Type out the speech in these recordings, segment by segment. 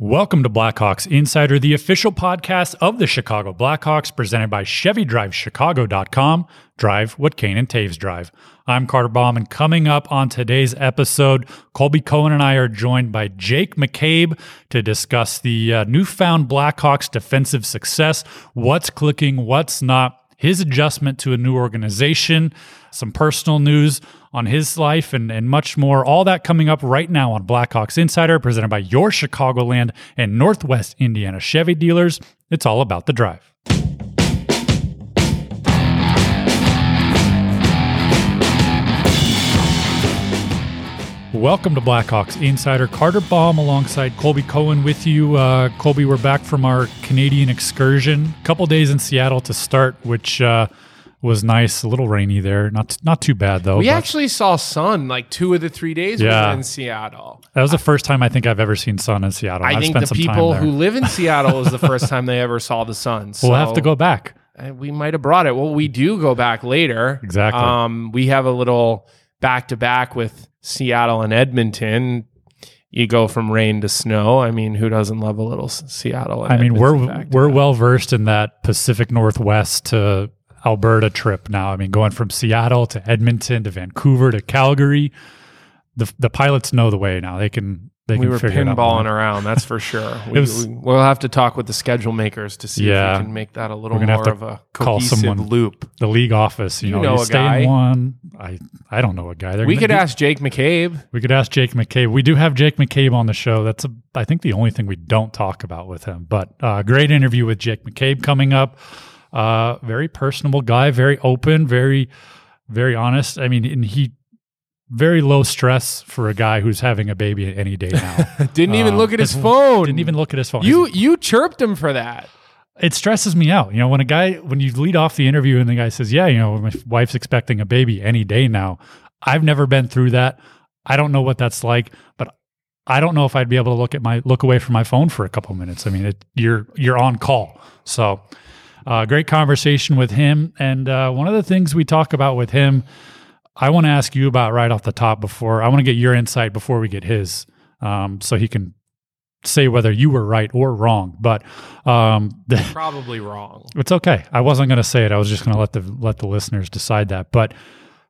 Welcome to Blackhawks Insider, the official podcast of the Chicago Blackhawks, presented by ChevyDriveChicago.com. Drive what Kane and Toews drive. I'm Carter Baum, and coming up on today's episode, Colby Cohen and I are joined by Jake McCabe to discuss the uh, newfound Blackhawks defensive success, what's clicking, what's not, his adjustment to a new organization, some personal news on his life, and, and much more. All that coming up right now on Blackhawks Insider, presented by your Chicagoland and Northwest Indiana Chevy dealers. It's all about the drive. Welcome to Blackhawks Insider. Carter Baum alongside Colby Cohen with you. Uh, Colby, we're back from our Canadian excursion. A couple days in Seattle to start, which uh, was nice. A little rainy there. Not not too bad though. We actually saw sun like two of the three days we were in Seattle. that was the first time I think I've ever seen sun in Seattle. I I've think the people who live in Seattle is the first time they ever saw the sun. So We'll have to go back. We might have brought it. Well, we do go back later. Exactly. Um, we have a little back to back with Seattle and Edmonton. You go from rain to snow. I mean, who doesn't love a little Seattle? I mean, Edmonton we're we're well versed in that Pacific Northwest to Alberta trip now. I mean, going from Seattle to Edmonton to Vancouver to Calgary, the the pilots know the way now. They can they we can were figure it out. We were pinballing around, that's for sure. We, was- we, will have to talk with the schedule makers to see Yeah. if we can make that a little We're gonna have more to of a call someone. loop. The league office, you, You know, know you a stay guy. in one. I I don't know a guy. They're We could do- ask Jake McCabe. We could ask Jake McCabe. We do have Jake McCabe on the show. That's a, I think the only thing we don't talk about with him. But uh, great interview with Jake McCabe coming up. Uh, very personable guy, very open, very very honest. I mean, and he very low stress for a guy who's having a baby any day now. Didn't even Um, look at his his- phone. Didn't even look at his phone. You you chirped him for that. it stresses me out. You know, when a guy when you lead off the interview and the guy says, "Yeah, you know, my wife's expecting a baby any day now." I've never been through that. I don't know what that's like, but I don't know if I'd be able to look at my look away from my phone for a couple minutes. I mean, it, you're you're on call. So, uh, great conversation with him. And uh, one of the things we talk about with him, I want to ask you about right off the top. Before I want to get your insight before we get his, um, so he can say whether you were right or wrong. But um, the, Probably wrong. it's okay. I wasn't going to say it. I was just going to let the let the listeners decide that. But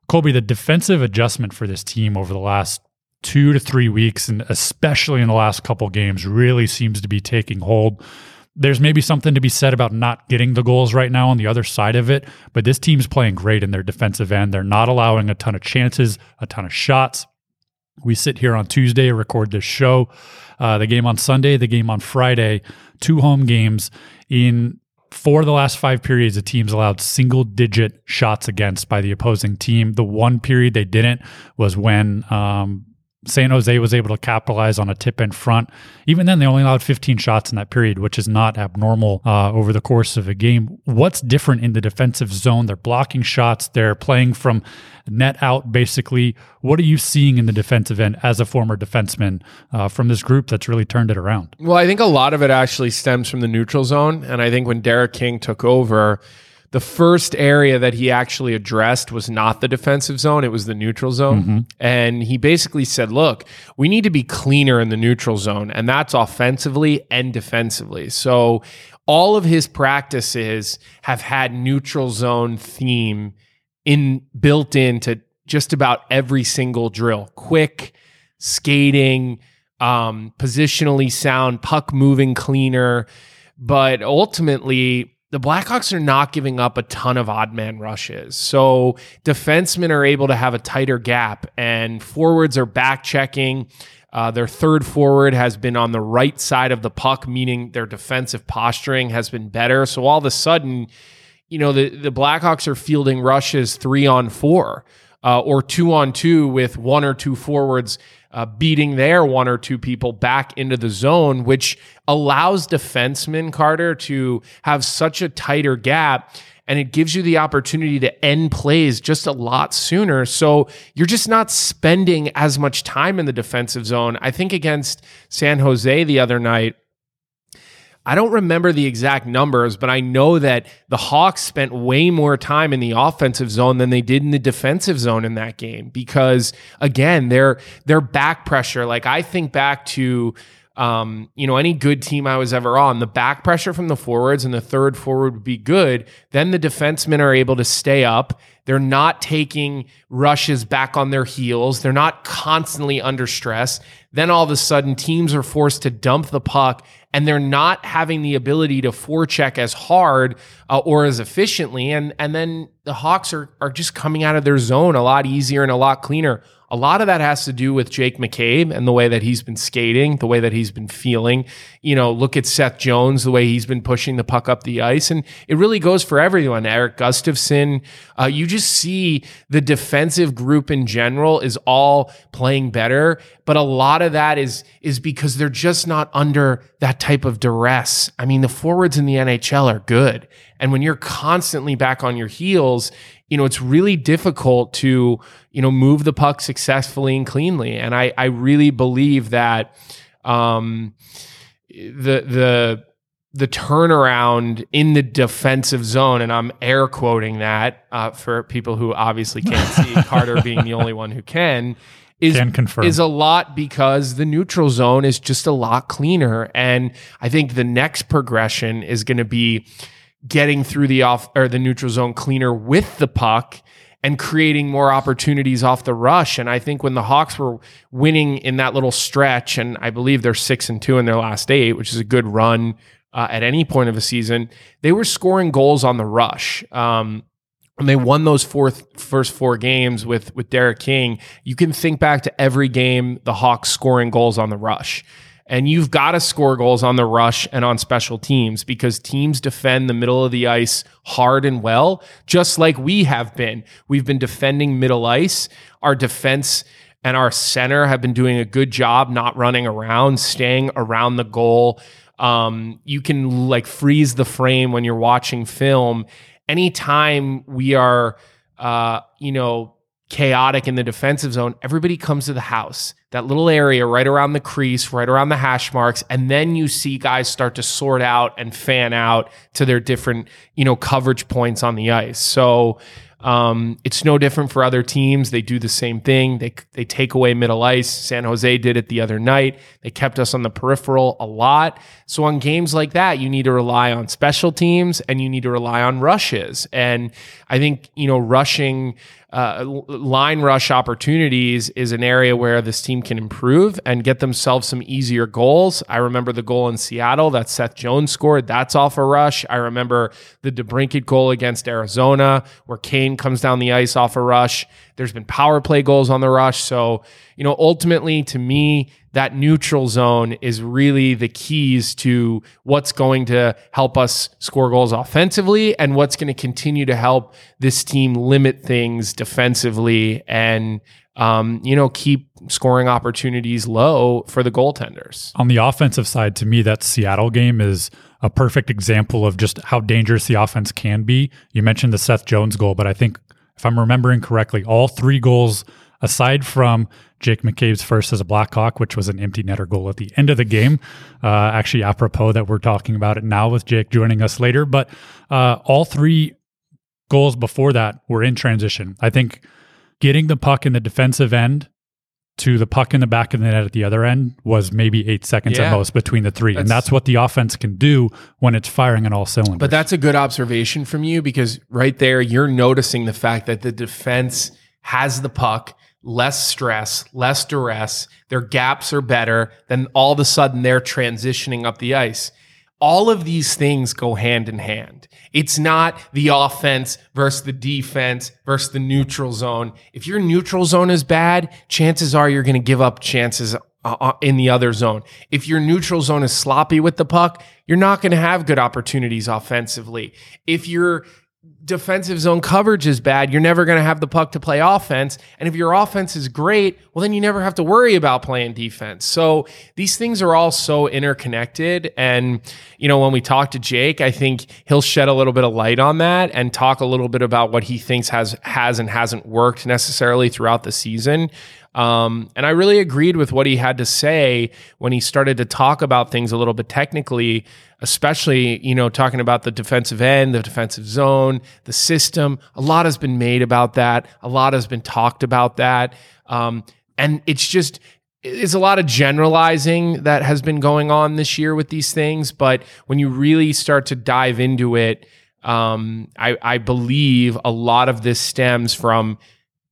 Colby, the defensive adjustment for this team over the last two to three weeks, and especially in the last couple games, really seems to be taking hold. There's maybe something to be said about not getting the goals right now on the other side of it, but this team's playing great in their defensive end. They're not allowing a ton of chances, a ton of shots. We sit here on Tuesday, record this show. Uh, the game on Sunday, the game on Friday, two home games. In four of the last five periods, the teams allowed single digit shots against by the opposing team. The one period they didn't was when um, San Jose was able to capitalize on a tip in front. Even then, they only allowed 15 shots in that period, which is not abnormal uh, over the course of a game. What's different in the defensive zone? They're blocking shots, they're playing from net out, basically. What are you seeing in the defensive end as a former defenseman uh, from this group that's really turned it around? Well, I think a lot of it actually stems from the neutral zone. And I think when Derek King took over, the first area that he actually addressed was not the defensive zone, it was the neutral zone. And he basically said, look, we need to be cleaner in the neutral zone, and that's offensively and defensively. So all of his practices have had neutral zone theme in built into just about every single drill. Quick, skating, um, positionally sound, puck moving cleaner. But ultimately, the Blackhawks are not giving up a ton of odd man rushes. So defensemen are able to have a tighter gap, and forwards are back checking. Uh, their third forward has been on the right side of the puck, meaning their defensive posturing has been better. So all of a sudden, you know, the, the Blackhawks are fielding rushes three on four uh, or two on two with one or two forwards uh, beating their one or two people back into the zone, which allows defensemen, Carter, to have such a tighter gap. And it gives you the opportunity to end plays just a lot sooner. So you're just not spending as much time in the defensive zone. I think against San Jose the other night, I don't remember the exact numbers, but I know that the Hawks spent way more time in the offensive zone than they did in the defensive zone in that game because again, their their back pressure, like I think back to um, you know, any good team I was ever on, the back pressure from the forwards and the third forward would be good. Then the defensemen are able to stay up. They're not taking rushes back on their heels. They're not constantly under stress. Then all of a sudden, teams are forced to dump the puck and they're not having the ability to forecheck as hard uh, or as efficiently. And, and then the Hawks are, are just coming out of their zone a lot easier and a lot cleaner. A lot of that has to do with Jake McCabe and the way that he's been skating, the way that he's been feeling. You know, look at Seth Jones, the way he's been pushing the puck up the ice. And it really goes for everyone. Erik Gustafsson, uh, you just see the defensive group in general is all playing better. But a lot of that is, is because they're just not under that type of duress. I mean, the forwards in the NHL are good. And when you're constantly back on your heels, you know, it's really difficult to, you know, move the puck successfully and cleanly. And I, I really believe that um, the the the turnaround in the defensive zone, and I'm air quoting that uh, for people who obviously can't see, Carter being the only one who can, is Can confirm. is a lot because the neutral zone is just a lot cleaner. And I think the next progression is going to be getting through the off or the neutral zone cleaner with the puck and creating more opportunities off the rush. And I think when the Hawks were winning in that little stretch, and I believe they're six and two in their last eight, which is a good run uh, at any point of a season, they were scoring goals on the rush. Um, and they won those fourth first four games with with Derek King. You can think back to every game the Hawks scoring goals on the rush. And you've got to score goals on the rush and on special teams because teams defend the middle of the ice hard and well, just like we have been. We've been defending middle ice. Our defense and our center have been doing a good job not running around, staying around the goal. Um, you can like freeze the frame when you're watching film. Anytime we are, uh, you know, chaotic in the defensive zone, everybody comes to the house, that little area right around the crease, right around the hash marks. And then you see guys start to sort out and fan out to their different, you know, coverage points on the ice. So, um, it's no different for other teams. They do the same thing. They they take away middle ice. San Jose did it the other night. They kept us on the peripheral a lot. So on games like that, you need to rely on special teams and you need to rely on rushes. And I think you know rushing uh, line rush opportunities is an area where this team can improve and get themselves some easier goals. I remember the goal in Seattle that Seth Jones scored. That's off a rush. I remember the DeBrincat goal against Arizona where Kane comes down the ice off a rush. There's been power play goals on the rush. So, you know, ultimately to me, that neutral zone is really the keys to what's going to help us score goals offensively and what's going to continue to help this team limit things defensively and um, you know keep scoring opportunities low for the goaltenders. On the offensive side, to me, that Seattle game is a perfect example of just how dangerous the offense can be. You mentioned the Seth Jones goal, but I think if I'm remembering correctly, all three goals aside from Jake McCabe's first as a Blackhawk, which was an empty netter goal at the end of the game. Uh, actually, apropos that we're talking about it now with Jake joining us later. But uh, all three goals before that were in transition. I think getting the puck in the defensive end to the puck in the back of the net at the other end was maybe eight seconds Yeah. at most between the three. and That's- that's what the offense can do when it's firing on all cylinders. But that's a good observation from you because right there you're noticing the fact that the defense has the puck, less stress, less duress, their gaps are better, then all of a sudden they're transitioning up the ice. All of these things go hand in hand. It's not the offense versus the defense versus the neutral zone. If your neutral zone is bad, chances are you're going to give up chances uh, uh, in the other zone. If your neutral zone is sloppy with the puck, you're not going to have good opportunities offensively. If your defensive zone coverage is bad, you're never going to have the puck to play offense. And if your offense is great, well, then you never have to worry about playing defense. So these things are all so interconnected. And, you know, when we talk to Jake, I think he'll shed a little bit of light on that and talk a little bit about what he thinks has, has and hasn't worked necessarily throughout the season. Um, and I really agreed with what he had to say when he started to talk about things a little bit technically, especially, you know, talking about the defensive end, the defensive zone, the system. A lot has been made about that. A lot has been talked about that. Um, and it's just, it's a lot of generalizing that has been going on this year with these things, but when you really start to dive into it, um, I, I believe a lot of this stems from,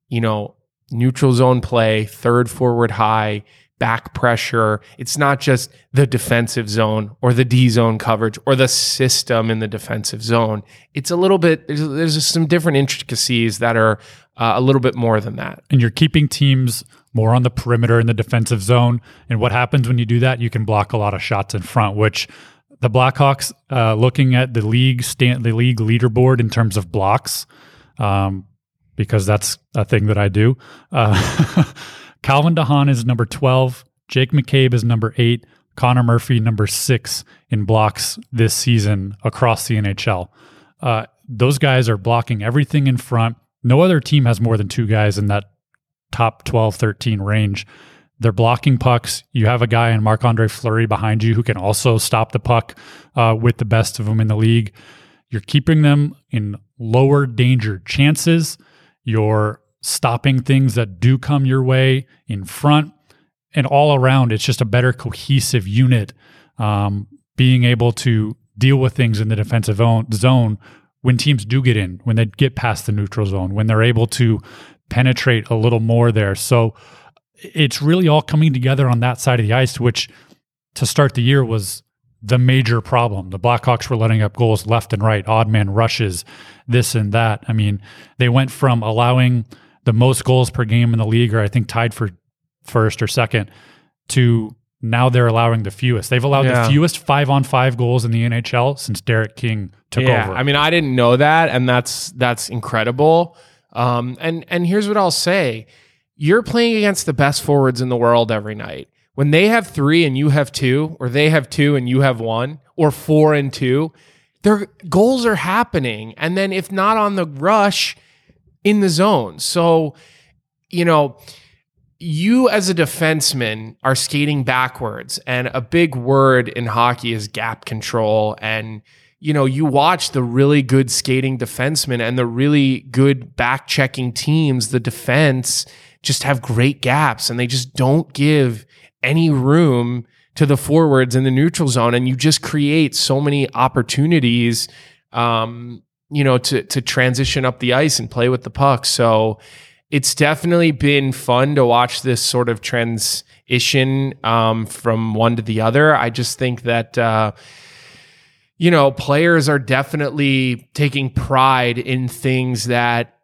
you know, neutral zone play, third forward high, back pressure. It's not just the defensive zone or the D zone coverage or the system in the defensive zone. It's a little bit, there's, there's some different intricacies that are uh, a little bit more than that. And you're keeping teams more on the perimeter in the defensive zone. And what happens when you do that? You can block a lot of shots in front, which the Blackhawks, uh, looking at the league stand, the league leaderboard in terms of blocks, um, because that's a thing that I do. Uh, Calvin de Haan is number 12. Jake McCabe is number eight. Connor Murphy, number six in blocks this season across the NHL. Uh, those guys are blocking everything in front. No other team has more than two guys in that top 12, 13 range. They're blocking pucks. You have a guy in Marc Andre Fleury behind you who can also stop the puck uh, with the best of them in the league. You're keeping them in lower danger chances. You're stopping things that do come your way in front and all around. It's just a better cohesive unit, um, being able to deal with things in the defensive zone when teams do get in, when they get past the neutral zone, when they're able to penetrate a little more there. So it's really all coming together on that side of the ice, which to start the year was the major problem. The Blackhawks were letting up goals left and right, odd man rushes, this and that. I mean, they went from allowing the most goals per game in the league, or I think tied for first or second, to now they're allowing the fewest. They've allowed Yeah. the fewest five on five goals in the NHL since Derek King took yeah, over. I mean, I didn't know that, and that's that's incredible. Um, and and here's what I'll say: you're playing against the best forwards in the world every night. When they have three and you have two, or they have two and you have one, or four and two, their goals are happening. And then if not on the rush, in the zone. So, you know, you as a defenseman are skating backwards, and a big word in hockey is gap control. And, you know, you watch the really good skating defensemen and the really good back checking teams, the defense just have great gaps and they just don't give any room to the forwards in the neutral zone. And you just create so many opportunities. Um, you know, to to transition up the ice and play with the puck. So it's definitely been fun to watch this sort of transition um, from one to the other. I just think that uh, you know players are definitely taking pride in things that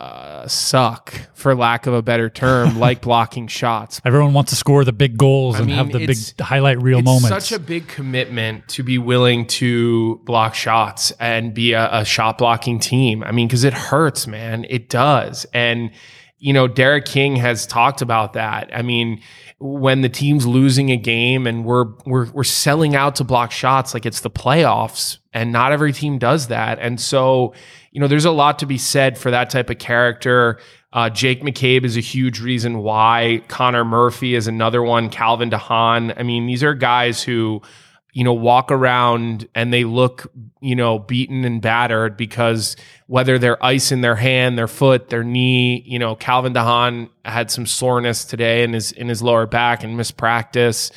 uh, suck, for lack of a better term, like blocking shots. Everyone wants to score the big goals I and mean, have the big highlight reel it's moments. such a big commitment to be willing to block shots and be a, a shot blocking team. I mean, because it hurts, man. It does. And, you know, Derek King has talked about that. I mean, when the team's losing a game and we're we're we're selling out to block shots like it's the playoffs, and not every team does that. And so, you know, there's a lot to be said for that type of character. Uh, Jake McCabe is a huge reason why. Connor Murphy is another one. Calvin de Haan. I mean, these are guys who, you know, walk around and they look, you know, beaten and battered because whether they're ice in their hand, their foot, their knee, you know, Calvin de Haan had some soreness today in his in his lower back and missed practice.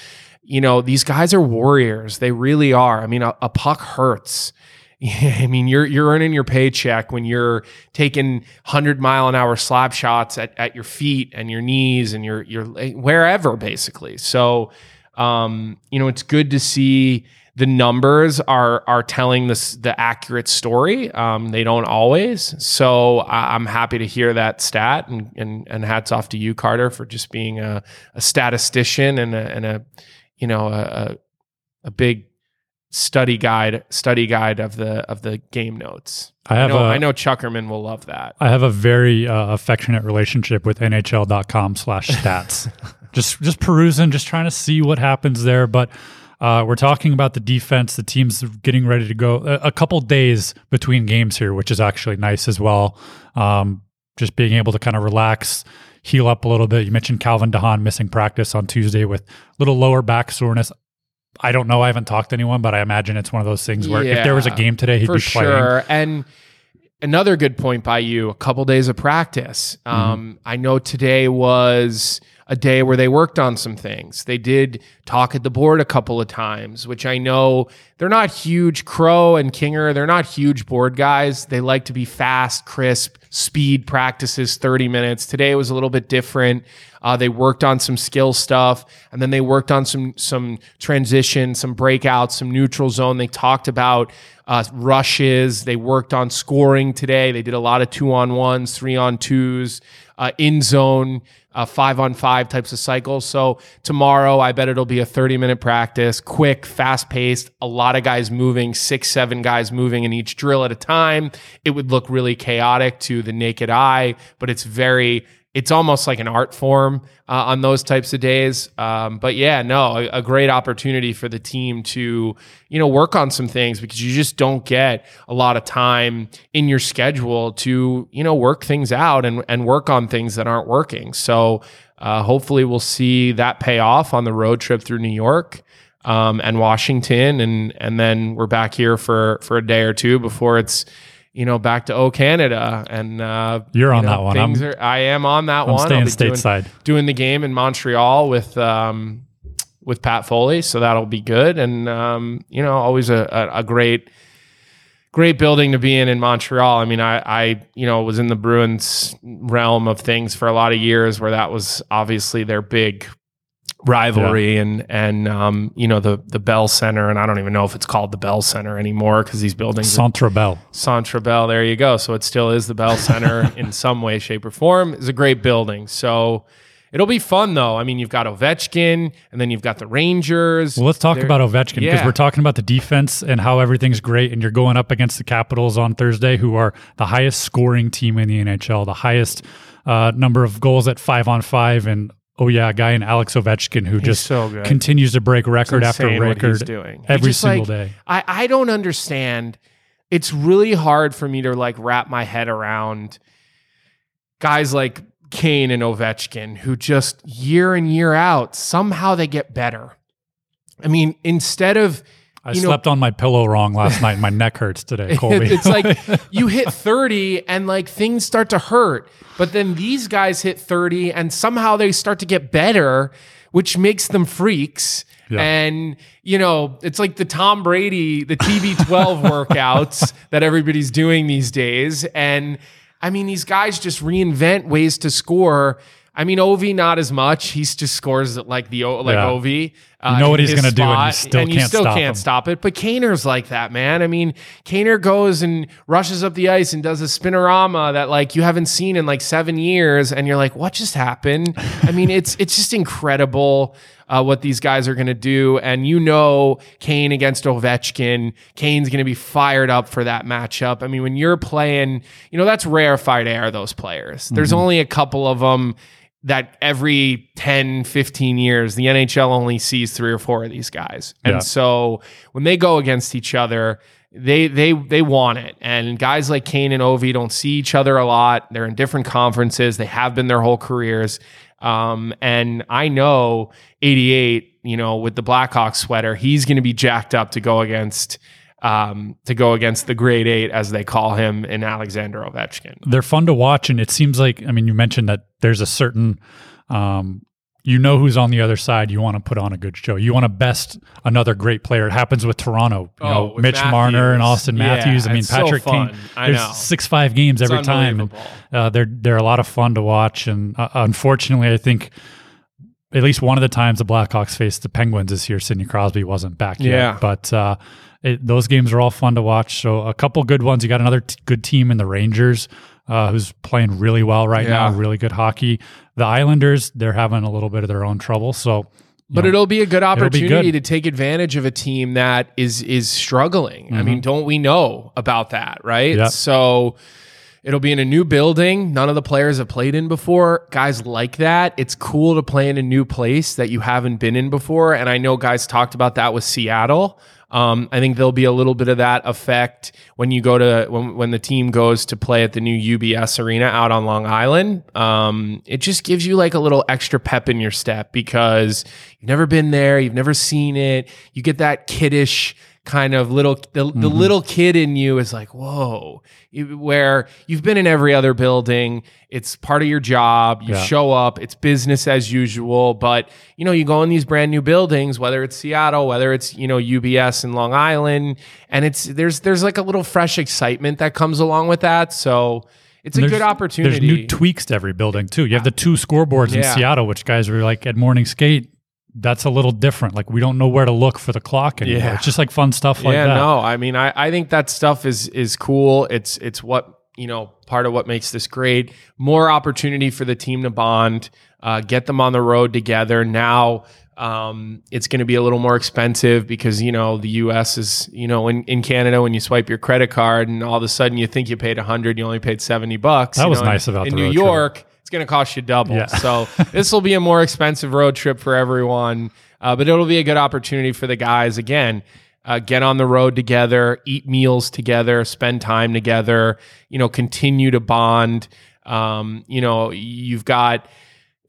You know, these guys are warriors. They really are. I mean, a, a puck hurts. I mean, you're you're earning your paycheck when you're taking hundred mile an hour slap shots at, at your feet and your knees and your your wherever basically. So, um, you know, it's good to see the numbers are are telling this the accurate story. Um, they don't always. So I, I'm happy to hear that stat and, and and hats off to you, Carter, for just being a, a statistician and a and a you know a, a big study guide study guide of the of the game notes. I have know, a- I know Chuckerman will love that. I have a very uh, affectionate relationship with NHL.com slash stats. just just perusing, just trying to see what happens there. But uh, we're talking about the defense. The team's getting ready to go. A, a couple days between games here, which is actually nice as well. Um, just being able to kind of relax, heal up a little bit. You mentioned Calvin de Haan missing practice on Tuesday with a little lower back soreness. I don't know. I haven't talked to anyone, but I imagine it's one of those things where if there was a game today, he'd be playing. sure. And another good point by you: a couple days of practice. Mm-hmm. Um, I know today was a day where they worked on some things. They did talk at the board a couple of times, which I know they're not huge. Crow and Kinger, they're not huge board guys. They like to be fast, crisp, speed practices, 30 minutes. Today was a little bit different. Uh, they worked on some skill stuff, and then they worked on some some transition, some breakouts, some neutral zone. They talked about uh, rushes. They worked on scoring today. They did a lot of two on ones, three on twos, uh, in zone, uh, five on five types of cycles. So tomorrow, I bet it'll be a 30 minute practice, quick, fast paced, a lot of guys moving, six, seven guys moving in each drill at a time. It would look really chaotic to the naked eye, but it's very it's almost like an art form uh, on those types of days. Um, but yeah, no, a, a, great opportunity for the team to you know work on some things because you just don't get a lot of time in your schedule to you know work things out and and work on things that aren't working. So uh, hopefully we'll see that pay off on the road trip through New York. Um, and Washington, and and then we're back here for for a day or two before it's you know, back to O Canada. And uh, you're on you know, that one. Things are, I am on that I'm one. Staying stateside, doing, doing, the game in Montreal with um, with Pat Foley, so that'll be good. And um, you know, always a, a, a, great great building to be in in Montreal. I mean, I, I you know was in the Bruins realm of things for a lot of years, where that was obviously their big rivalry yeah. and and um, you know the the Bell Center and I don't even know if it's called the Bell Center anymore because these buildings Centre Bell. Centre Bell. There you go. So it still is the Bell Center in some way shape or form. It's a great building. So it'll be fun though. I mean you've got Ovechkin and then you've got the Rangers. Well let's talk They're, about Ovechkin because yeah. we're talking about the defense and how everything's great and you're going up against the Capitals on Thursday who are the highest scoring team in the NHL the highest uh, number of goals at five on five and oh yeah, a guy in Alex Ovechkin who he's just so continues to break record after record every single like, day. I, I don't understand. It's really hard for me to like wrap my head around guys like Kane and Ovechkin who just year in year out somehow they get better. I mean, instead of I slept know, on my pillow wrong last night. My neck hurts today, Colby. It's like you hit 30 and like things start to hurt. But then these guys hit 30 and somehow they start to get better, which makes them freaks. Yeah. And, you know, it's like the Tom Brady, the TB12 workouts that everybody's doing these days. And I mean, these guys just reinvent ways to score I mean, Ovi not as much. He just scores like the like yeah. Ovi. Uh, you know what he's going to do, and you still and can't, you still stop, can't him. stop it. But Kaner's like that, man. I mean, Kaner goes and rushes up the ice and does a spinorama that like you haven't seen in like seven years, and you're like, what just happened? I mean, it's it's just incredible. Uh, what these guys are going to do. And you know, Kane against Ovechkin, Kane's going to be fired up for that matchup. I mean, when you're playing, you know, that's rarefied air, those players. There's mm-hmm. only a couple of them that every 10, 15 years, the NHL only sees three or four of these guys. And yeah. so when they go against each other, they they they want it. And guys like Kane and Ovi don't see each other a lot. They're in different conferences. They have been their whole careers. Um, and I know 88, you know, with the Blackhawks sweater, he's going to be jacked up to go against um, to go against the Great Eight, as they call him, in Alexander Ovechkin. They're fun to watch, and it seems like I mean, you mentioned that there's a certain, um, you know, who's on the other side. You want to put on a good show. You want to best another great player. It happens with Toronto. You oh, know, Mitch Matthews. Marner and Austin Matthews. Yeah, I mean, Patrick so Kane. There's six five games it's every time. And, uh, they're they're a lot of fun to watch, and uh, unfortunately, I think at least one of the times the Blackhawks faced the Penguins this year, Sidney Crosby wasn't back yet. Yeah. But uh, it, those games are all fun to watch. So a couple good ones. You got another t- good team in the Rangers, uh, who's playing really well right yeah. now, really good hockey. The Islanders, they're having a little bit of their own trouble. So but know, it'll be a good opportunity good. to take advantage of a team that is is struggling. Mm-hmm. I mean, don't we know about that, right? Yep. So It'll be in a new building. None of the players have played in before. Guys like that. It's cool to play in a new place that you haven't been in before. And I know guys talked about that with Seattle. Um, I think there'll be a little bit of that effect when you go to when when the team goes to play at the new UBS Arena out on Long Island. Um, it just gives you like a little extra pep in your step because you've never been there, you've never seen it. You get that kiddish kind of little the, the Mm-hmm. little kid in you is like whoa You- where you've been in every other building it's part of your job you Yeah. show up it's business as usual but you know you go in these brand new buildings whether it's seattle whether it's you know ubs in long island and it's there's there's like a little fresh excitement that comes along with that so it's a good opportunity There's new tweaks to every building too. You have the two scoreboards in Seattle, which guys were like at morning skate. That's a little different. Like we don't know where to look for the clock anymore. Yeah. It's just like fun stuff like yeah, that. no, I mean, I, I think that stuff is is cool. It's it's what you know, part of what makes this great. More opportunity for the team to bond, uh, get them on the road together. Now, um, it's going to be a little more expensive because you know the U.S. is you know in, in Canada when you swipe your credit card and all of a sudden you think you paid a hundred, you only paid seventy bucks. That You was know, nice in, about in the New York. trip. It's going to cost you double. Yeah. So this will be a more expensive road trip for everyone, uh, but it'll be a good opportunity for the guys again. Uh, get on the road together, eat meals together, spend time together. You know, continue to bond. Um, you know, you've got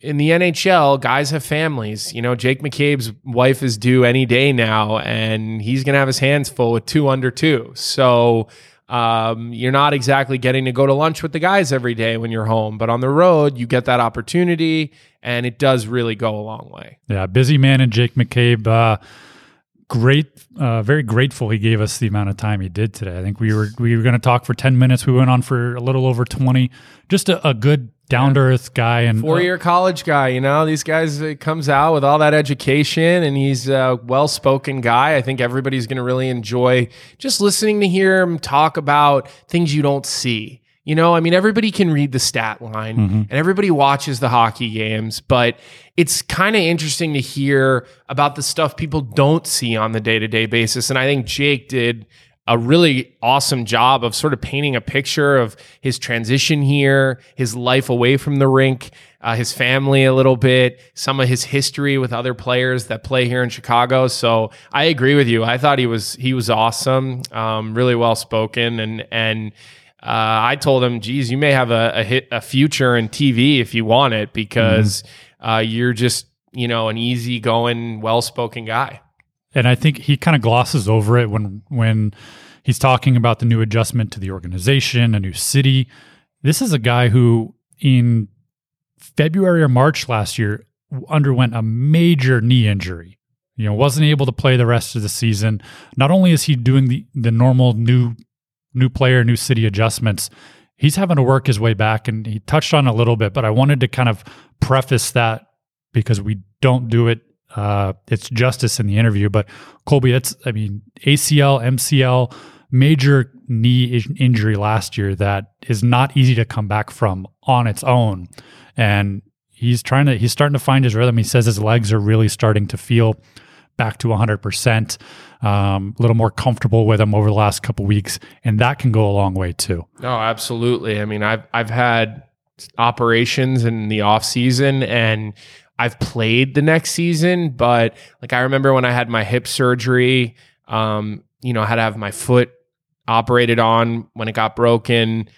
in the NHL, guys have families. You know, Jake McCabe's wife is due any day now, and he's going to have his hands full with two under two. So um, you're not exactly getting to go to lunch with the guys every day when you're home, but on the road, you get that opportunity, and it does really go a long way. Yeah, busy man and Jake McCabe. Uh, great, uh, very grateful he gave us the amount of time he did today. I think we were we were going to talk for ten minutes. We went on for a little over twenty. Just a, a good down to earth guy and Four year college guy, you know, these guys uh, comes out with all that education and he's a well spoken guy. I think everybody's going to really enjoy just listening to hear him talk about things you don't see. You know, I mean, everybody can read the stat line and everybody watches the hockey games, but it's kind of interesting to hear about the stuff people don't see on the day to day basis. And I think Jake did a really awesome job of sort of painting a picture of his transition here, his life away from the rink, uh, his family a little bit, some of his history with other players that play here in Chicago. So I agree with you. I thought he was he was awesome, um, really well spoken, and and uh, I told him, "Geez, you may have a, a hit a future in TV if you want it, because uh, you're just you know an easygoing, well spoken guy." And I think he kind of glosses over it when when he's talking about the new adjustment to the organization, a new city. This is a guy who in February or March last year underwent a major knee injury. You know, wasn't able to play the rest of the season. Not only is he doing the the normal new new player, new city adjustments, he's having to work his way back and he touched on a little bit, but I wanted to kind of preface that because we don't do it uh, it's justice in the interview. But Colby, that's I mean ACL, MCL, major knee injury last year that is not easy to come back from on its own, and he's trying to he's starting to find his rhythm. He says his legs are really starting to feel back to 100%, um, a little more comfortable with him over the last couple weeks, and that can go a long way too. No, absolutely. I mean, I've I've had operations in the off season and I've played the next season, but like I remember when I had my hip surgery, um, you know, I had to have my foot operated on when it got broken.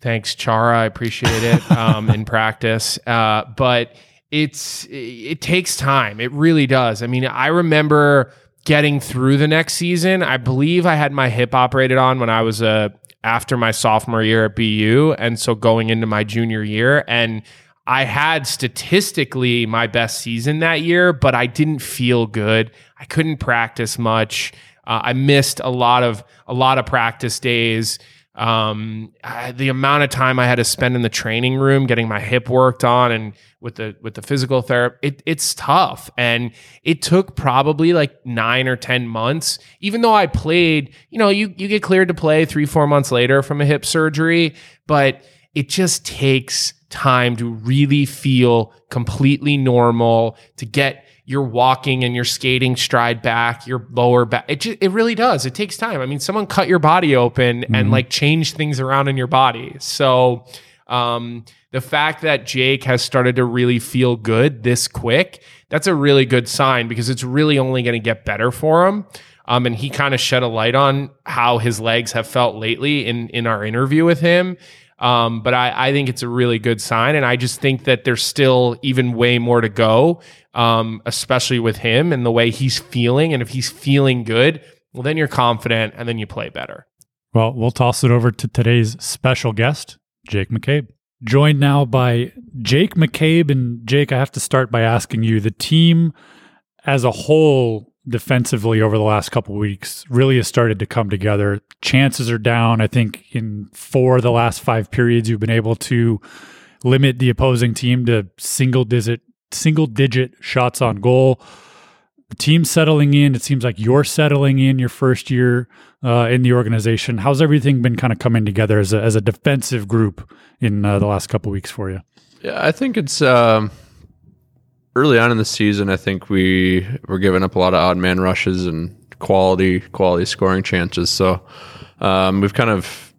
Thanks, Chara. I appreciate it um, in practice. Uh, but it's it takes time. It really does. I mean, I remember getting through the next season. I believe I had my hip operated on when I was a after my sophomore year at BU, and so going into my junior year, and I had statistically my best season that year, but I didn't feel good. I couldn't practice much. Uh, I missed a lot of a lot of practice days. Um, I, the amount of time I had to spend in the training room getting my hip worked on and with the with the physical therapy, it, it's tough. And it took probably like nine or ten months. Even though I played, you know, you you get cleared to play three four months later from a hip surgery, but it just takes time to really feel completely normal to get your walking and your skating stride back, your lower back. It just, it really does. It takes time. I mean, someone cut your body open and like change things around in your body. So, um, the fact that Jake has started to really feel good this quick, that's a really good sign because it's really only going to get better for him. Um, and he kind of shed a light on how his legs have felt lately in in our interview with him. Um, but I, I think it's a really good sign. And I just think that there's still even way more to go, um, especially with him and the way he's feeling. And if he's feeling good, well, then you're confident and then you play better. Well, we'll toss it over to today's special guest, Jake McCabe. Joined now by Jake McCabe. And Jake, I have to start by asking you the team as a whole defensively over the last couple weeks really has started to come together. Chances are down. I think in four of the last five periods, you've been able to limit the opposing team to single digit single digit shots on goal. The team's settling in. It seems like you're settling in your first year uh, in the organization. How's everything been kind of coming together as a, as a defensive group in uh, the last couple weeks for you? Yeah, I think it's. Um early on in the season, I think we were giving up a lot of odd man rushes and quality quality scoring chances. So um, we've kind of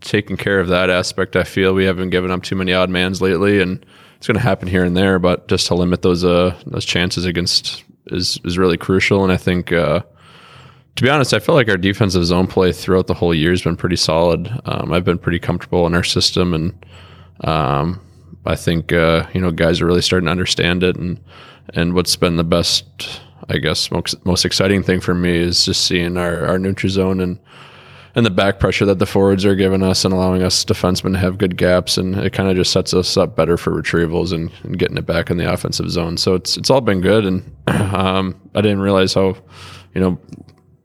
taken care of that aspect. I feel we haven't given up too many odd mans lately, and it's going to happen here and there. But just to limit those uh, those chances against is is really crucial. And I think. Uh, to be honest, I feel like our defensive zone play throughout the whole year has been pretty solid. Um, I've been pretty comfortable in our system, and um, I think uh, you know guys are really starting to understand it, and and what's been the best, I guess, most, most exciting thing for me is just seeing our our neutral zone and and the back pressure that the forwards are giving us and allowing us defensemen to have good gaps, and it kind of just sets us up better for retrievals and, and, getting it back in the offensive zone. So it's it's all been good, and um, I didn't realize how you know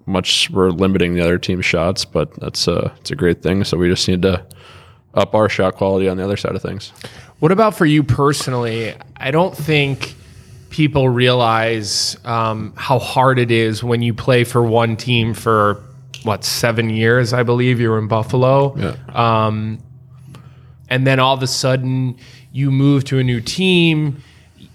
much we're limiting the other team's shots, but that's uh, it's a great thing. So we just need to up our shot quality on the other side of things. What about for you personally? I don't think people realize um, how hard it is when you play for one team for what seven years, I believe you were in Buffalo, yeah. um, and then all of a sudden you move to a new team.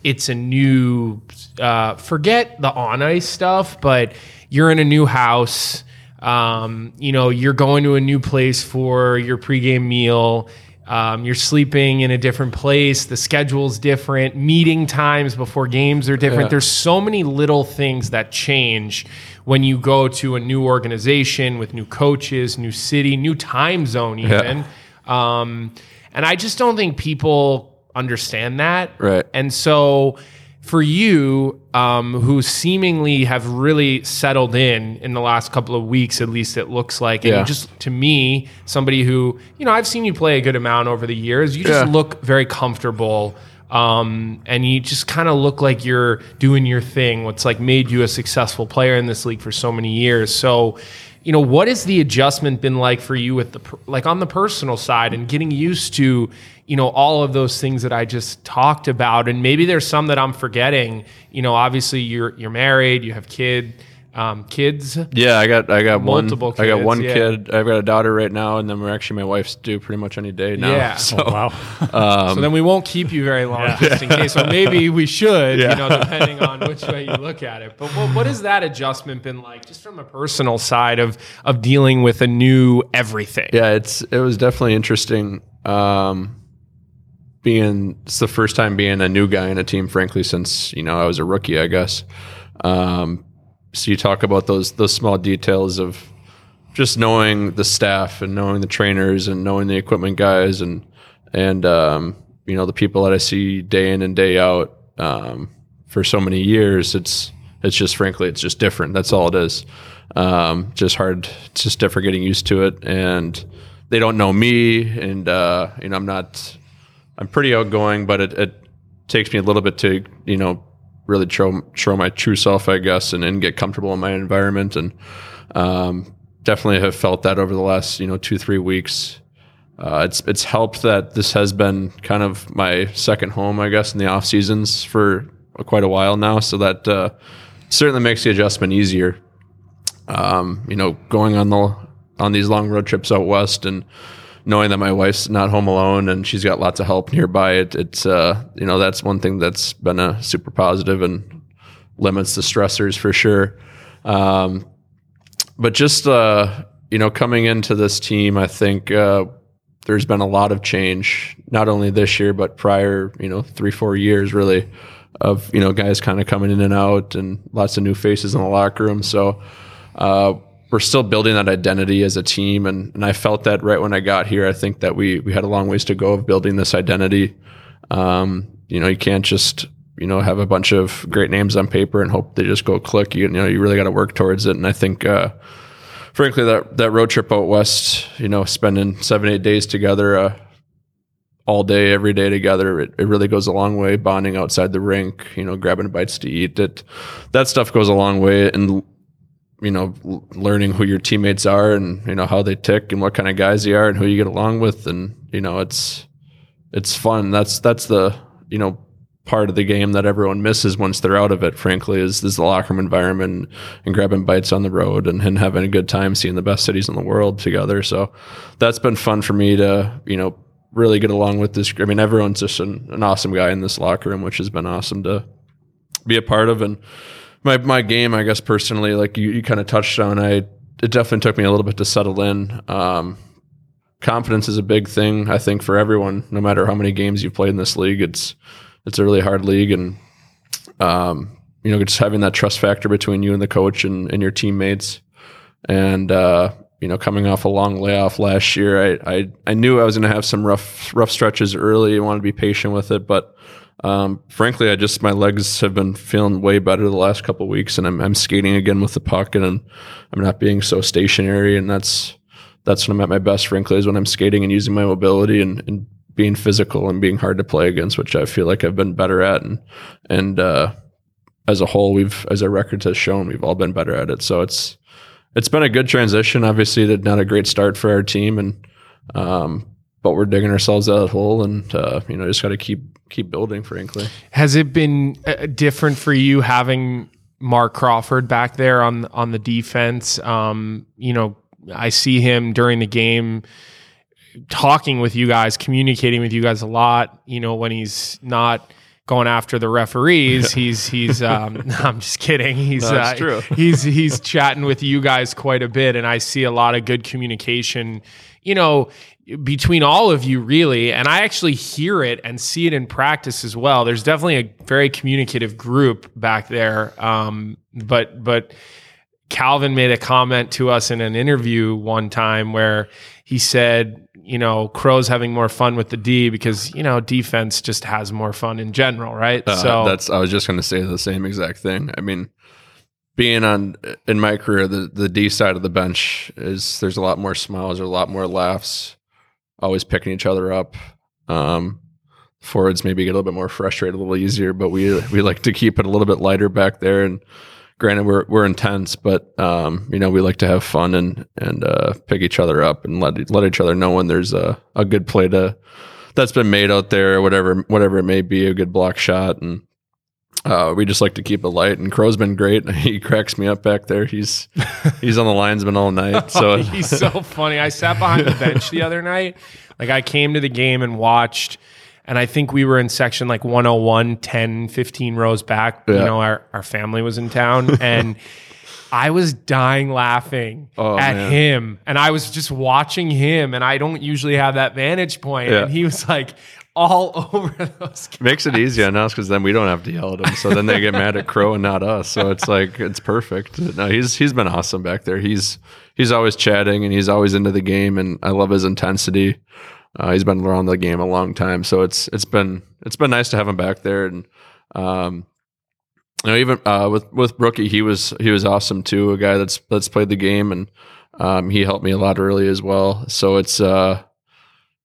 It's a new uh, forget the on ice stuff, but you're in a new house. Um, you know, you're going to a new place for your pregame meal um, you're sleeping in a different place. The schedule's different. Meeting times before games are different. Yeah. There's so many little things that change when you go to a new organization with new coaches, new city, new time zone, even. Yeah. Um, and I just don't think people understand that. Right. And so for you, um, who seemingly have really settled in in the last couple of weeks, at least it looks like, and yeah. just to me, somebody who you know I've seen you play a good amount over the years. You just yeah. look very comfortable, um, and you just kind of look like you're doing your thing. What's like made you a successful player in this league for so many years. So you know what has the adjustment been like for you with the like on the personal side and getting used to you know all of those things that I just talked about. And maybe there's some that I'm forgetting. You know obviously you're you're married you have kid um, kids. Yeah I got I got multiple one kids, I got one yeah. kid. I've got a daughter right now and then we're actually my wife's due pretty much any day now. Yeah. So, oh, wow. um, so then we won't keep you very long yeah. just in case. Or maybe we should yeah. you know depending on which way you look at it. But what, what has that adjustment been like just from a personal side of of dealing with a new everything? Yeah it's it was definitely interesting. Um, being it's the first time being a new guy in a team, frankly, since you know I was a rookie, I guess. Um, so you talk about those those small details of just knowing the staff and knowing the trainers and knowing the equipment guys and and um, you know the people that I see day in and day out um, for so many years. It's it's just frankly it's just different. That's all it is. Um, just hard. It's just different getting used to it and they don't know me and uh, you know I'm not I'm pretty outgoing, but it, it takes me a little bit to you know really show show my true self, I guess, and, and get comfortable in my environment. And um, definitely have felt that over the last you know two three weeks. Uh, it's it's helped that this has been kind of my second home, I guess, in the off seasons for quite a while now. So that uh, certainly makes the adjustment easier. Um, you know, going on the on these long road trips out west and knowing that my wife's not home alone and she's got lots of help nearby, it, it's uh, you know that's one thing that's been a super positive and limits the stressors for sure. Um, but just uh, you know, coming into this team, I think uh, there's been a lot of change, not only this year but prior, you know, three four years really, of you know guys kind of coming in and out and lots of new faces in the locker room. So. Uh, we're still building that identity as a team, and and I felt that right when I got here. I think that we we had a long ways to go of building this identity. Um, you know, you can't just you know have a bunch of great names on paper and hope they just go click. You, you know, you really got to work towards it. And I think, uh, frankly, that that road trip out west, you know, spending seven eight days together. Uh, all day, every day together, it, it really goes a long way. Bonding outside the rink, you know, grabbing bites to eat, it that stuff goes a long way. And you know, learning who your teammates are and you know how they tick and what kind of guys they are and who you get along with, and you know, it's it's fun. That's that's the you know part of the game that everyone misses once they're out of it. Frankly, is is the locker room environment and grabbing bites on the road and, and having a good time seeing the best cities in the world together. So that's been fun for me to you know really get along with this. I mean, everyone's just an, an awesome guy in this locker room, which has been awesome to be a part of. And my my game, I guess personally, like you, you kind of touched on, I it definitely took me a little bit to settle in. Um, confidence is a big thing, I think, for everyone. No matter how many games you've played in this league, it's it's a really hard league, and um, you know, just having that trust factor between you and the coach and, and your teammates, and uh, you know, coming off a long layoff last year, I I, I knew I was going to have some rough rough stretches early. I wanted to be patient with it, but um, frankly, I just my legs have been feeling way better the last couple weeks, and I'm I'm skating again with the puck, and I'm, I'm not being so stationary, and that's that's when I'm at my best. Frankly, is when I'm skating and using my mobility and, and being physical and being hard to play against, which I feel like I've been better at, and and uh, as a whole, we've as our records has shown, we've all been better at it. So it's it's been a good transition. Obviously, that not a great start for our team, and um, but we're digging ourselves out of the hole, and uh, you know, just got to keep keep building. Frankly, Has it been uh, different for you having Marc Crawford back there on on the defense? Um, you know, I see him during the game talking with you guys, communicating with you guys a lot. You know, when he's not going after the referees, he's he's. Um, I'm just kidding. He's No, uh, true. he's he's chatting with you guys quite a bit, and I see a lot of good communication. You know, between all of you, really, and I actually hear it and see it in practice as well. There's definitely a very communicative group back there, um, but but. Calvin made a comment to us in an interview one time where he said, you know, Crow's having more fun with the D because, you know, defense just has more fun in general, right? Uh, so that's I was just going to say the same exact thing. I mean, being on in my career, the the D side of the bench is there's a lot more smiles, there's a lot more laughs, always picking each other up. Um, forwards maybe get a little bit more frustrated, a little easier, but we we like to keep it a little bit lighter back there. And granted, we're we're intense, but um, you know we like to have fun and and uh, pick each other up and let let each other know when there's a a good play to that's been made out there, whatever whatever it may be, a good block shot, and uh, we just like to keep it light. And Crow's been great. He cracks me up back there. He's he's on the linesman all night. So he's so funny. I sat behind the bench the other night. Like I came to the game and watched, and I think we were in section like 101, 10, 15 rows back. You know, our, our family was in town and I was dying laughing Oh, at man. him. And I was just watching him, and I don't usually have that vantage point. Yeah. And he was like all over those guys. makes it easy on us because then we don't have to yell at them. So then they get mad at Crow and not us. So it's like it's perfect. No, he's he's been awesome back there. He's he's always chatting and he's always into the game, and I love his intensity. Uh, he's been around the game a long time, so it's it's been it's been nice to have him back there. And um, you know, even uh, with with Brookie, he was he was awesome too. A guy that's that's played the game, and um, he helped me a lot early as well. So it's uh,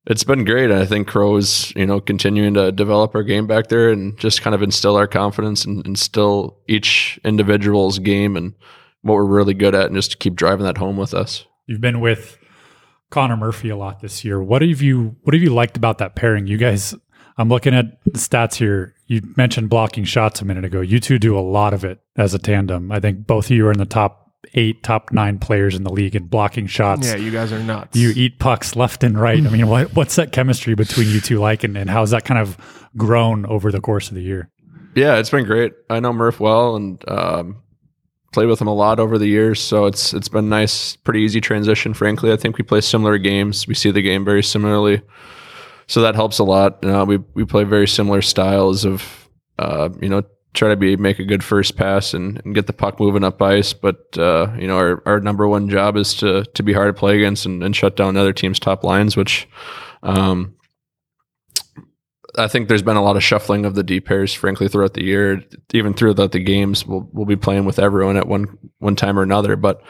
it's been great. I think Crow is, you know, continuing to develop our game back there and just kind of instill our confidence and instill each individual's game and what we're really good at and just to keep driving that home with us. You've been with Connor Murphy a lot this year. What have you what have you liked about that pairing? You guys I'm looking at the stats here. You mentioned blocking shots a minute ago. You two do a lot of it as a tandem. I think both of you are in the top eight, top nine players in the league in blocking shots. Yeah, you guys are nuts. You eat pucks left and right. I mean, what, what's that chemistry between you two like, and, and how's that kind of grown over the course of the year? Yeah, it's been great. I know Murph well and um, played with him a lot over the years, so it's it's been nice, pretty easy transition. Frankly, I think we play similar games. We see the game very similarly, so that helps a lot. Uh, we we play very similar styles of uh, you know try to be make a good first pass and, and get the puck moving up ice. But uh, you know, our, our number one job is to to be hard to play against and, and shut down other teams' top lines, which um, I think there's been a lot of shuffling of the D pairs, frankly, throughout the year. Even throughout the games, we'll we'll be playing with everyone at one one time or another. But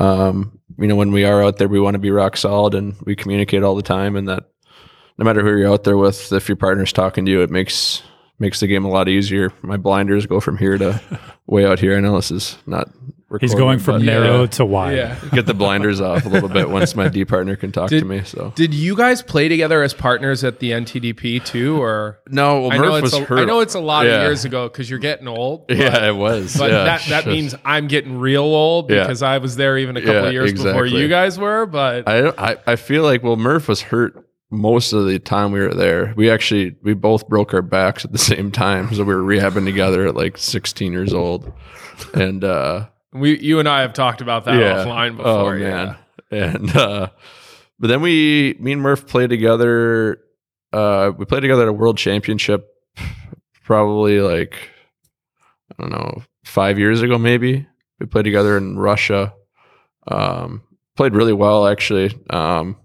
um, you know, when we are out there, we want to be rock solid and we communicate all the time. And that no matter who you're out there with, if your partner's talking to you, it makes makes the game a lot easier. My blinders go from here to way out here. I know this is not. He's going from narrow Yeah. to wide. Yeah. Get the blinders off a little bit once my D partner can talk Did- to me. So Did you guys play together as partners at the NTDP too, or no, well, I know Murph it's was a, hurt. I know it's a lot Yeah. of years ago because you're getting old. But, yeah, it was. but yeah. that that means I'm getting real old Yeah. because I was there even a couple Yeah, of years before you guys were. But I, I I feel like well Murph was hurt most of the time we were there. We actually we both broke our backs at the same time, so we were rehabbing together at like 16 years old, and uh, we you and I have talked about that offline before. Oh yeah. man, and uh, but then we me and Murph played together. Uh, we played together at a world championship, probably like I don't know five years ago maybe. We played together in Russia. Um, played really well actually. Um,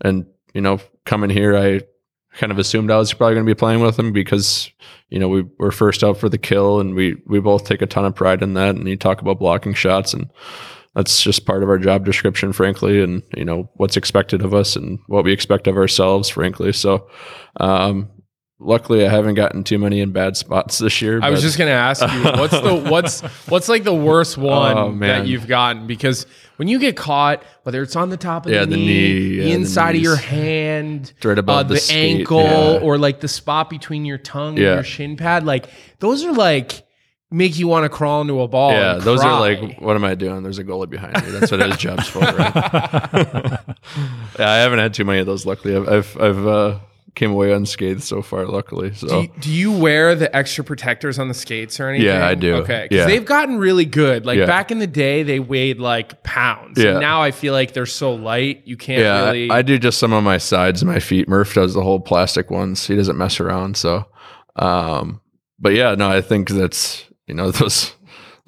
and you know, coming here, I kind of assumed I was probably going to be playing with him because you know we were first out for the kill, and we we both take a ton of pride in that. And you talk about blocking shots, and that's just part of our job description, frankly, and you know what's expected of us and what we expect of ourselves, frankly. So, um, luckily, I haven't gotten too many in bad spots this year. I was just gonna ask you what's the what's what's like the worst one Oh, that you've gotten because when you get caught, whether it's on the top of Yeah, the the knee, knee, the yeah, the inside of your hand, Right above uh, the the, ankle, yeah. or like the spot between your tongue and your shin pad, like those are like make you want to crawl into a ball. yeah, those are like, what am I doing? There's a goalie behind me. That's what his job's for, right? yeah, I haven't had too many of those. Luckily, I've I've, I've uh, came away unscathed so far. Luckily, so Do you, do you wear the extra protectors on the skates or anything? Yeah, I do. Okay, because Yeah. they've gotten really good. Like Yeah. back in the day, they weighed like pounds. Yeah. And now I feel like they're so light, you can't yeah, I- really. I, do just some on my sides and my feet. Murph does the whole plastic ones. He doesn't mess around. So, um, but yeah, no, I think that's you know those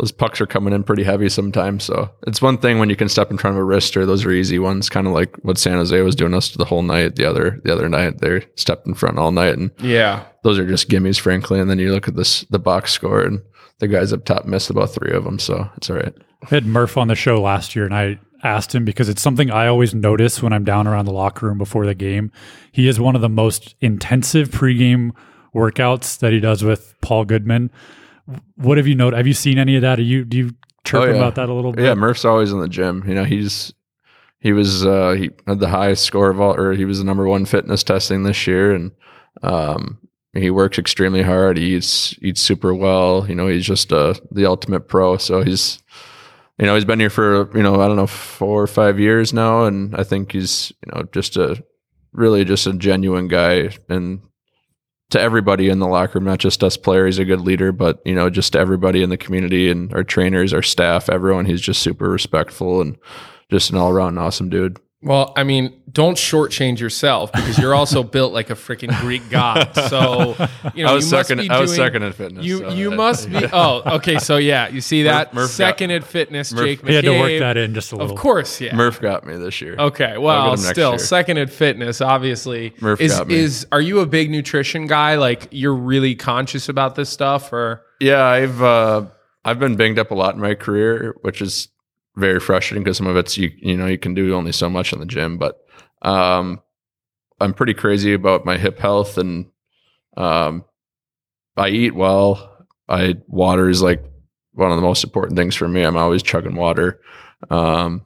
those pucks are coming in pretty heavy sometimes. So it's one thing when you can step in front of a wrister; those are easy ones. Kind of like what San Jose was doing us the whole night. The other the other night, they stepped in front all night, and yeah. those are just gimmies, frankly. And then you look at this the box score, and the guys up top missed about three of them. So it's all right. I had Murph on the show last year, and I asked him because it's something I always notice when I'm down around the locker room before the game. He is one of the most intensive pregame workouts that he does with Paul Goodman. What have you noticed? Have you seen any of that? Are you do you chirp Oh, yeah. about that a little bit? Yeah, Murph's always in the gym. You know, he's he was uh he had the highest score of all or he was the number one fitness testing this year and um he works extremely hard. He eats eats super well. You know, he's just uh the ultimate pro. So he's you know, he's been here for, you know, I don't know, four or five years now. And I think he's, you know, just a really just a genuine guy and to everybody in the locker room, not just us players, a good leader, but you know, just everybody in the community and our trainers, our staff, everyone. He's just super respectful and just an all around awesome dude. Well, I mean, don't shortchange yourself because you're also built like a freaking Greek god. So you know, I was you must be I was doing- second in fitness. You so you I- must be. Oh, okay. So yeah, you see that Murph got- second at fitness, Murph- Jake McCabe. he had to work that in just a little. Of course, yeah. Murph got me this year. Okay, well, get him next still year. second at fitness, obviously. Murph is got me. is are you a big nutrition guy? Like you're really conscious about this stuff, or Yeah, I've uh, I've been banged up a lot in my career, which is very frustrating because some of it's you you know you can do only so much in the gym, but um, I'm pretty crazy about my hip health and um, I eat well. I water is like one of the most important things for me. I'm always chugging water. Um,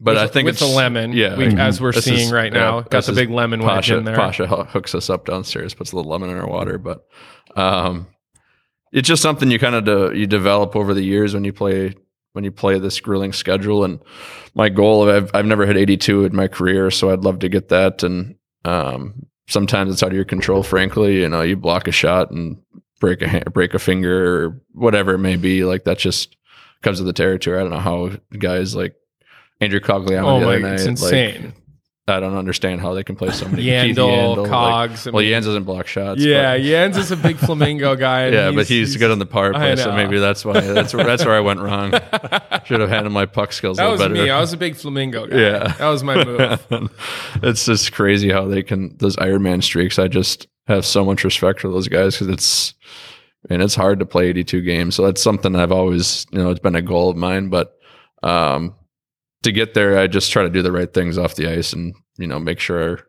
but with, I think with it's the lemon, Yeah, we, Mhm. as we're This seeing is- right yeah, now, got the big lemon wedge in there. Pasha hooks us up downstairs, puts a little lemon in our water, but um, it's just something you kind of de- you develop over the years when you play when you play this grueling schedule. And my goal, I've I've never hit 82 in my career, so I'd love to get that. And um, sometimes it's out of your control. Frankly, you know, you block a shot and break a hand, break a finger or whatever it may be. Like that just comes with the territory. I don't know how guys like Andrew Cogliano Oh the my- other night, it's like, insane. I don't understand how they can play so many Yandle, Yandle, like- Cogs, I well, mean- Jans doesn't block shots. Yeah, but- Jans is a big flamingo guy. yeah, but he's, good on the power play, so maybe that's why that's where, that's where I went wrong. Should have handled my puck skills That a was little better. me. I was a big flamingo guy. Yeah. that was my move. it's just crazy how they can those Iron Man streaks. I just have so much respect for those guys because it's and it's hard to play 82 games. So that's something I've always you know it's been a goal of mine. But um, to get there, I just try to do the right things off the ice and you know make sure.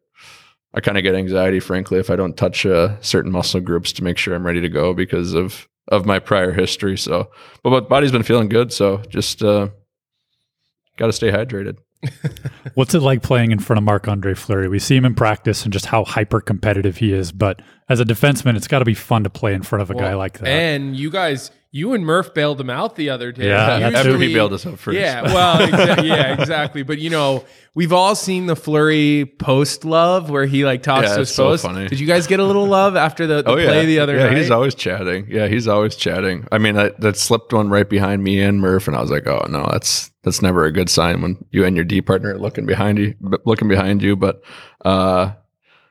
I kind of get anxiety, frankly, if I don't touch uh, certain muscle groups to make sure I'm ready to go because of of my prior history. So, but my body's been feeling good, so just uh, got to stay hydrated. What's it like playing in front of Marc Andre Fleury? We see him in practice and just how hyper competitive he is. But as a defenseman, it's got to be fun to play in front of a guy like that. And you guys, you and Murph bailed him out the other day. Yeah, that After he bailed us out first. Yeah, well, exa- yeah, exactly. But you know, we've all seen the Fleury post love where he like talks Yeah, to his so post. funny. Did you guys get a little love after the, the play the other Oh, yeah, night? he's always chatting. Yeah, he's always chatting. I mean, that, that slipped one right behind me and Murph, and I was like, oh no, that's that's never a good sign when you and your D partner are looking behind you, looking behind you. But uh,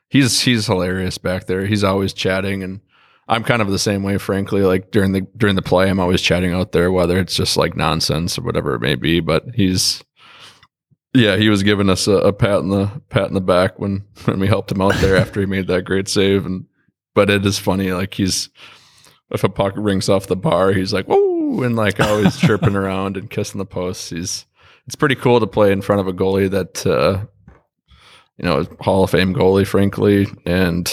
he's he's hilarious back there. He's always chatting, and I'm kind of the same way, frankly. Like during the during the play, I'm always chatting out there, whether it's just like nonsense or whatever it may be. But he's yeah, he was giving us a, a pat in the pat in the back when when we helped him out there after he made that great save. And but it is funny, like he's if a puck rings off the bar, he's like whoa, and like always chirping around and kissing the posts. He's it's pretty cool to play in front of a goalie that uh, you know Hall of Fame goalie, frankly, and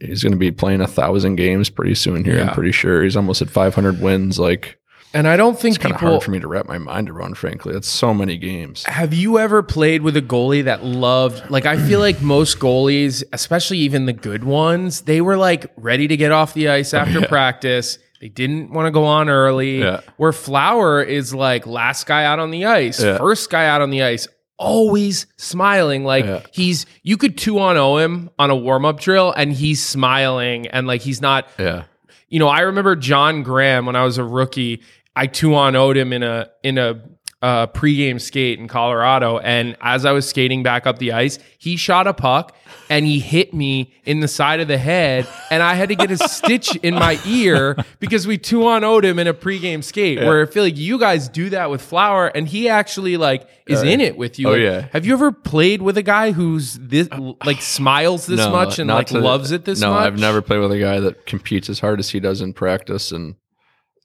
he's going to be playing a thousand games pretty soon here. Yeah. I'm pretty sure he's almost at 500 wins. Like and I don't think it's kind of hard for me to wrap my mind around. Frankly, it's so many games. Have you ever played with a goalie that loved like I feel like most goalies, especially even the good ones, they were like ready to get off the ice oh, after practice. They didn't want to go on early. Yeah. Where Flower is like last guy out on the ice, Yeah. first guy out on the ice, always smiling. Like Yeah. he's you could two on O him on a warm-up drill and he's smiling and like he's not Yeah. you know, I remember John Grahame when I was a rookie. I two on owed him in a in a uh, pregame skate in Colorado, and as I was skating back up the ice, he shot a puck and he hit me in the side of the head, and I had to get a stitch in my ear because we two on owed him in a pregame skate. Where I feel like you guys do that with Flower, and he actually like is in it with you. Oh, Like, yeah. Have you ever played with a guy who's this like smiles this No, much and like loves it this no, much? I've never played with a guy that competes as hard as he does in practice, and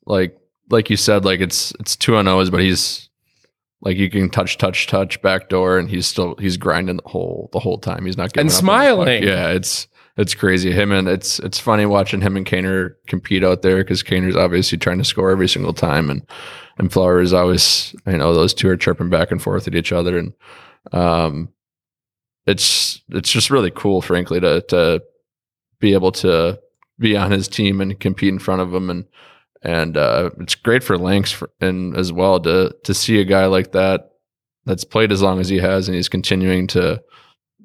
like like you said, like it's it's two on O's, but he's like you can touch, touch, touch, back door, and he's still he's grinding the whole the whole time. He's not giving And up on the puck. smiling. Yeah, it's it's crazy. Him and it's it's funny watching him and Kaner compete out there because Kaner's obviously trying to score every single time, and and Flower is always you know those two are chirping back and forth at each other, and um, it's it's just really cool, frankly, to to be able to be on his team and compete in front of him, and and uh, it's great for Lynx for, and as well to to see a guy like that that's played as long as he has, and he's continuing to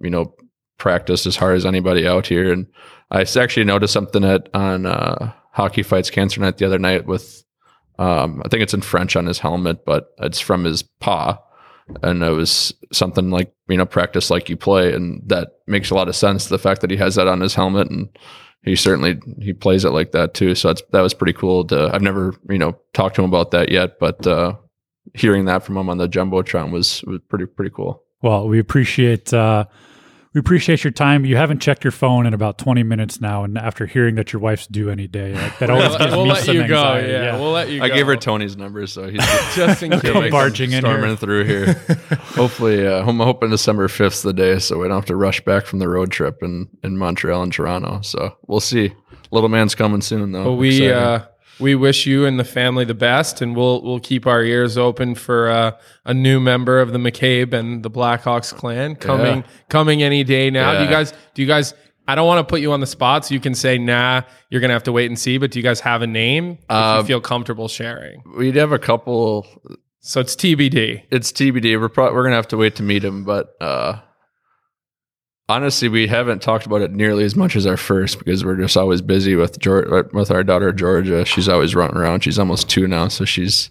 you know practice as hard as anybody out here. And I actually noticed something at on uh, Hockey Fights Cancer Night the other night with um, I think it's in French on his helmet, but it's from his paw. And it was something like, you know, practice like you play. And that makes a lot of sense. The fact that he has that on his helmet and he certainly, he plays it like that too. So that was pretty cool to, I've never, you know, talked to him about that yet, but, uh, hearing that from him on the Jumbotron was, was pretty, pretty cool. Well, we appreciate uh, we appreciate your time. You haven't checked your phone in about twenty minutes now, and after hearing that your wife's due any day, like, that always gives we'll me let some you go. anxiety. Yeah, we'll let you. Go. I go. gave her Tony's number, so he's just in Come case. barging in storming here. through here. Hopefully, uh, I'm hoping December 5th's the day, so we don't have to rush back from the road trip in, in Montreal and Toronto. So we'll see. Little man's coming soon, though. But we uh, we wish you and the family the best, and we'll we'll keep our ears open for uh, a new member of the McCabe and the Blackhawks clan coming Yeah. coming any day now. Do you guys? Do you guys? I don't want to put you on the spot, so you can say nah. You're gonna have to wait and see. But do you guys have a name if you Um, feel comfortable sharing? we'd have a couple. So it's TBD. It's TBD. We're pro- we're gonna have to wait to meet him, but uh, honestly, we haven't talked about it nearly as much as our first because we're just always busy with Geor- with our daughter Georgia. She's always running around. She's almost two now, so she's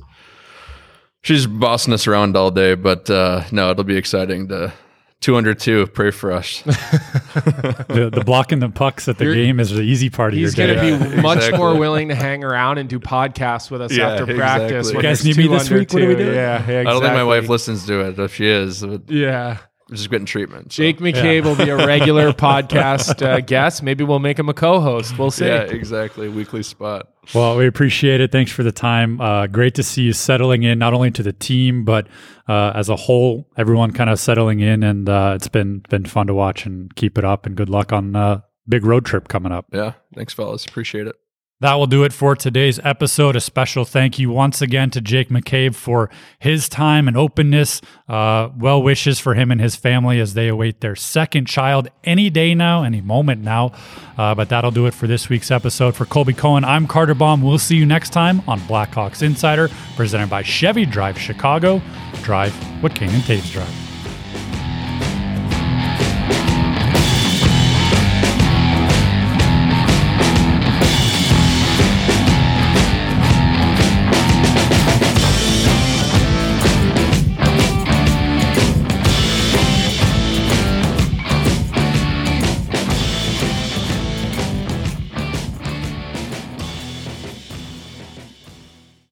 she's bossing us around all day. But uh, no, it'll be exciting to 202. Pray for us. the, the blocking the pucks at the game is the easy part of your day. He's your going day. to be much exactly. more willing to hang around and do podcasts with us Yeah, after practice. exactly. when You guys need me this under week? What are we two. doing? Yeah, exactly. I don't think my wife listens to it. If she is, we're Yeah. Just getting treatment. so. Jake McCabe will be a regular podcast uh, guest. Maybe we'll make him a co-host. We'll see. Yeah, exactly. Weekly spot. Well, we appreciate it. Thanks for the time. Uh, great to see you settling in, not only to the team, but uh, as a whole, everyone kind of settling in, and uh, it's been been fun to watch. And keep it up, and good luck on uh, big road trip coming up. Yeah. Thanks, fellas. Appreciate it. That will do it for today's episode. A special thank you once again to Jake McCabe for his time and openness. Uh, well wishes for him and his family as they await their second child any day now, any moment now. Uh, but that'll do it for this week's episode. For Colby Cohen, I'm Carter Baum. We'll see you next time on Blackhawks Insider, presented by Chevy Drive Chicago. Drive what Kane and Toews drive.